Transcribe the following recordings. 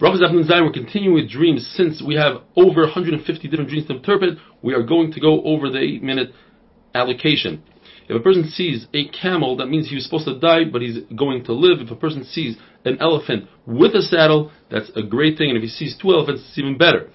Brachas Afternoon Zion, we're continuing with dreams since we have over 150 different dreams to interpret. We are going to go over the eight minute allocation. If a person sees a camel, that means he was supposed to die, but he's going to live. If a person sees an elephant with a saddle, that's a great thing. And if he sees two elephants, it's even better.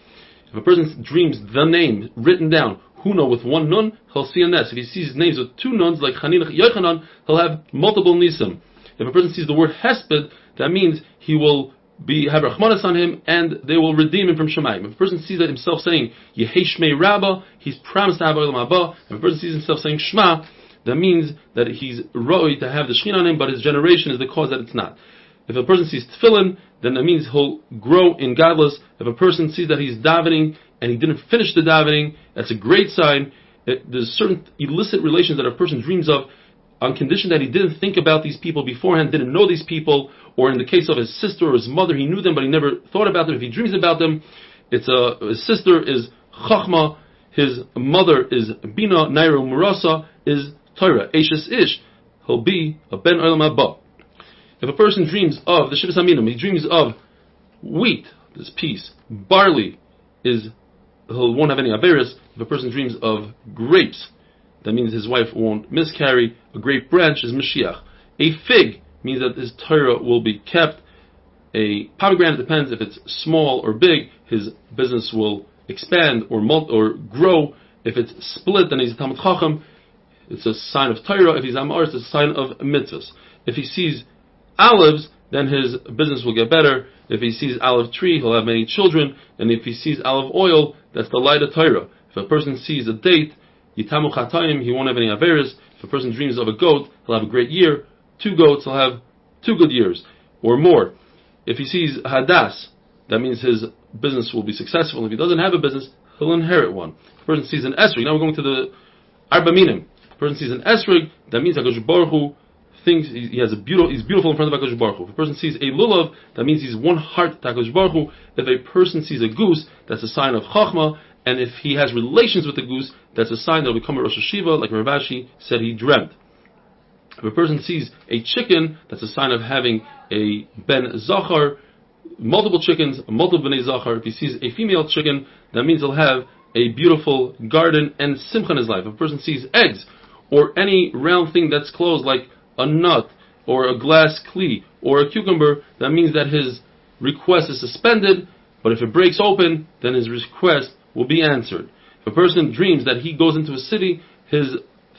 If a person dreams the name written down, Huna with one nun, he'll see a nest. If he sees names with two nuns, like Chaninach Yochanan, he'll have multiple nisim. If a person sees the word Hesped, that means he will be have rachmanis on him, and they will redeem him from Shemaim. If a person sees that himself saying Yehei Rabba, he's promised to have Olam Haba. If a person sees himself saying Shema, that means that he's roi to have the Shechin on him, but his generation is the cause that it's not. If a person sees tefillin, then that means he'll grow in gadlus. If a person sees that he's davening and he didn't finish the davening, that's a great sign. There's certain illicit relations that a person dreams of on condition that he didn't think about these people beforehand, didn't know these people, or in the case of his sister or his mother, he knew them, but he never thought about them. If he dreams about them, it's a, his sister is Chachma, his mother is Bina, Naira Murasa is Torah, Ashes Ish. He'll be a Ben Olam Haba. If a person dreams of the Shivas Haminim, he dreams of wheat, this peace, barley is, he won't have any Averis. If a person dreams of grapes, that means his wife won't miscarry. A grape branch is Mashiach. A fig means that his Torah will be kept. A pomegranate depends if it's small or big, his business will expand or mult- or grow. If it's split, then he's a Talmud Chacham. It's a sign of Torah. If he's Amar, it's a sign of mitzvahs. If he sees olives, then his business will get better. If he sees olive tree, he'll have many children. And if he sees olive oil, that's the light of Torah. If a person sees a date, Yitamu Chatayim, he won't have any Averis. If a person dreams of a goat, he'll have a great year. Two goats, he'll have two good years or more. If he sees Hadas, that means his business will be successful. If he doesn't have a business, he'll inherit one. If a person sees an Esrig, now we're going to the Arba Minim. If a person sees an Esrig, that means HaKadosh Baruch Hu thinks he has a beautiful, he's beautiful in front of HaKadosh Baruch Hu. If a person sees a Lulav, that means he's one heart to HaKadosh Baruch Hu. If a person sees a goose, that's a sign of Chachma. And if he has relations with the goose, that's a sign that will become a Rosh HaYeshiva, like Rav Ashi said he dreamt. If a person sees a chicken, that's a sign of having a Ben Zachar, multiple chickens, multiple Bnei Zachar. If he sees a female chicken, that means he'll have a beautiful garden and simcha in his life. If a person sees eggs, or any round thing that's closed, like a nut, or a glass kli, or a cucumber, that means that his request is suspended, but if it breaks open, then his request will be answered. If a person dreams that he goes into a city, his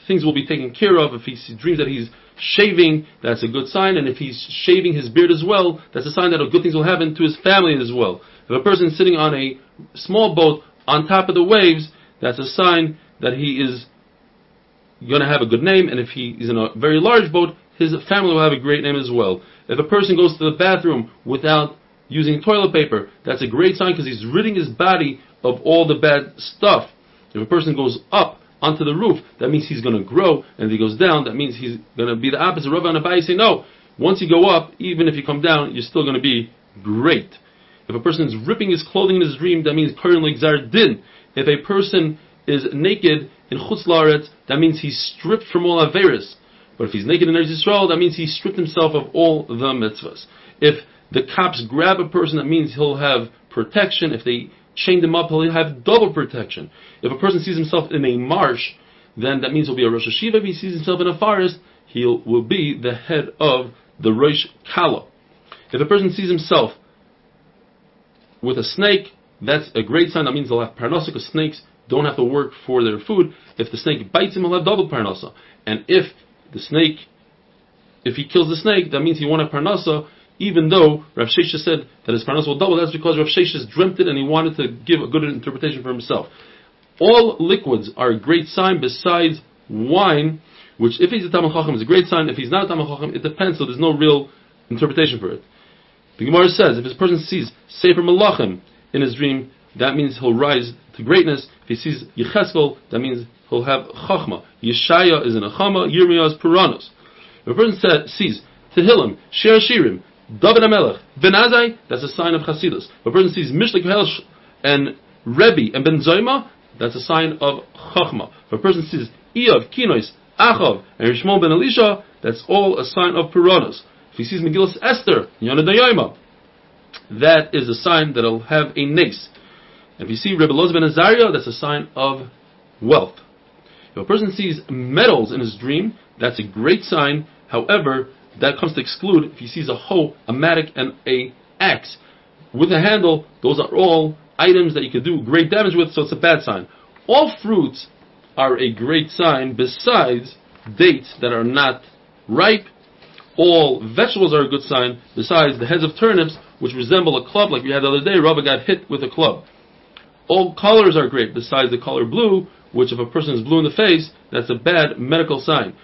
things will be taken care of. If he dreams that he's shaving, that's a good sign. And if he's shaving his beard as well, that's a sign that good things will happen to his family as well. If a person is sitting on a small boat on top of the waves, that's a sign that he is going to have a good name. And if he is in a very large boat, his family will have a great name as well. If a person goes to the bathroom without using toilet paper, that's a great sign because he's ridding his body of all the bad stuff. If a person goes up onto the roof, that means he's going to grow, and if he goes down, that means he's going to be the opposite. Rav and Abai say, no, once you go up, even if you come down, you're still going to be great. If a person is ripping his clothing in his dream, that means currently Din. If a person is naked in Chutz La'aretz, that means he's stripped from all Averis. But if he's naked in Eretz Yisrael, that means he stripped himself of all the mitzvahs. If the cops grab a person, that means he'll have protection. If they chain him up, he'll have double protection. If a person sees himself in a marsh, then that means he'll be a Rosh HaYeshiva. If he sees himself in a forest, he will be the head of the Rosh Kala. If a person sees himself with a snake, that's a great sign. That means they'll have parnasa because snakes don't have to work for their food. If the snake bites him, he'll have double parnasa. And if the snake, if he kills the snake, that means he won't have parnasa even though Rav Sheshes said that his parnasa will double, that's because Rav Sheshes dreamt it and he wanted to give a good interpretation for himself. All liquids are a great sign besides wine, which if he's a Talmud Chacham is a great sign. If he's not a Talmud Chacham, it depends, so there's no real interpretation for it. The Gemara says, if this person sees Sefer Malachim in his dream, that means he'll rise to greatness. If he sees Yecheskel, that means he'll have Chachma. Yeshaya is in a Chama, Yirmiyah is Puranos. If a person says, sees Tehillim, Shir Shirim, David HaMelech, Ben Azai, that's a sign of Chasidus. If a person sees Mishlei Koheles and Rebbe and Ben Zoma, that's a sign of Chachma. If a person sees Iyov, Kinois, Achav, and Rishmon ben Elisha, that's all a sign of Puranos. If he sees Megillas Esther, Yonah Dayaima, that is a sign that he'll have a nace. If you see Rebbe ben Azaria, that's a sign of wealth. If a person sees metals in his dream, that's a great sign. However, that comes to exclude if he sees a hoe, a mattock, and a axe with a handle. Those are all items that you could do great damage with, so it's a bad sign. All fruits are a great sign besides dates that are not ripe. All vegetables are a good sign besides the heads of turnips, which resemble a club like we had the other day. Rabba got hit with a club. All colors are great besides the color blue, which if a person is blue in the face, that's a bad medical sign.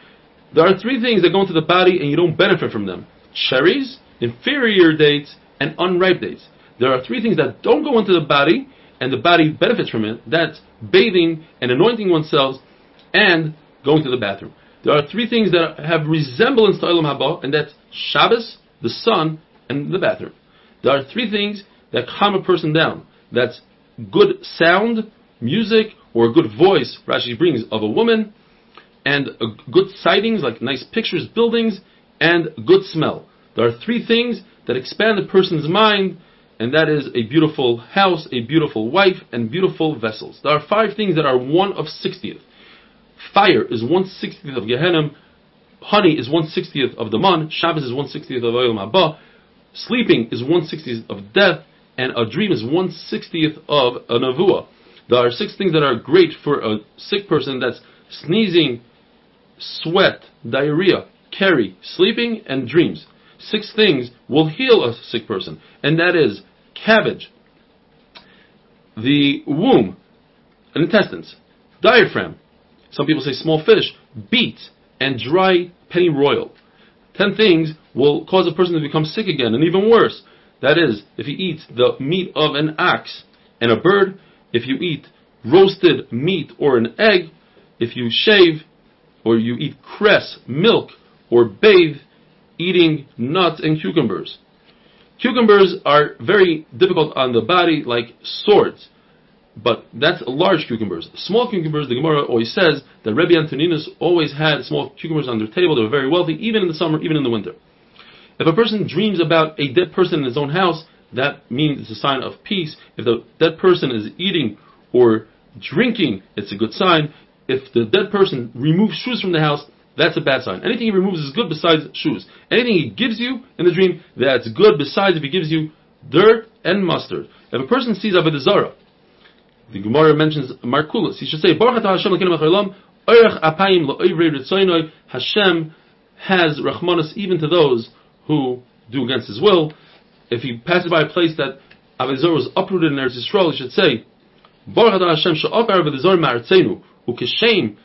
There are three things that go into the body and you don't benefit from them. Cherries, inferior dates, and unripe dates. There are three things that don't go into the body and the body benefits from it. That's bathing and anointing oneself and going to the bathroom. There are three things that have resemblance to Olam Haba, and that's Shabbos, the sun, and the bathroom. There are three things that calm a person down. That's good sound, music, or a good voice, Rashi brings, of a woman, and good sightings, like nice pictures, buildings, and good smell. There are three things that expand a person's mind, and that is a beautiful house, a beautiful wife, and beautiful vessels. There are five things that are one of sixtieth. Fire is one sixtieth of Gehenna. Honey is one sixtieth of the man. Shabbos is one sixtieth of Olam Haba. Sleeping is one sixtieth of death, and a dream is one sixtieth of a nevuah. There are six things that are great for a sick person. That's sneezing, sweat, diarrhea, keri, sleeping, and dreams. Six things will heal a sick person, and that is cabbage, the womb, intestines, diaphragm. Some people say small fish, beets, and dry pennyroyal. Ten things will cause a person to become sick again, and even worse. That is, if he eats the meat of an ox and a bird, if you eat roasted meat or an egg, if you shave or you eat cress, milk, or bathe eating nuts and cucumbers. Cucumbers are very difficult on the body, like swords, but that's large cucumbers. Small cucumbers, the Gemara always says that Rebbe Antoninus always had small cucumbers on their table. They were very wealthy, even in the summer, even in the winter. If a person dreams about a dead person in his own house, that means it's a sign of peace. If the dead person is eating or drinking, it's a good sign if the dead person removes shoes from the house, that's a bad sign. Anything he removes is good besides shoes. Anything he gives you in the dream, that's good besides if he gives you dirt and mustard. If a person sees Avodah Zarah, the Gemara mentions Markulis, he should say, Baruch Hashem Hashem has Rahmanas even to those who do against his will. If he passes by a place that Avodah Zarah was uprooted in Eretz Yisrael, he should say, Baruch Hashem Sha'apar Avodah Zarah Ma'artzenu Ukeshem,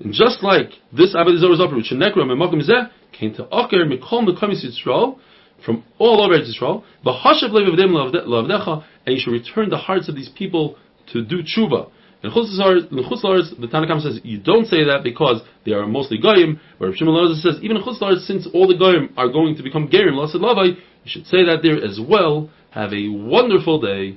and just like this Avodah Zarah is uprooted, Shenekra Memakim Zeh came to Aker Mikol Mekamis Yisrael from all over Eretz Yisrael. Bahashav Levavdim Lavdecha, and you should return the hearts of these people to do tshuva. In Chutz La'aretz, the Tanna Kamma says you don't say that because they are mostly goyim. But Rav Shimon says even in Chutz La'aretz, since all the goyim are going to become gerim, lasad lavai, you should say that there as well. Have a wonderful day.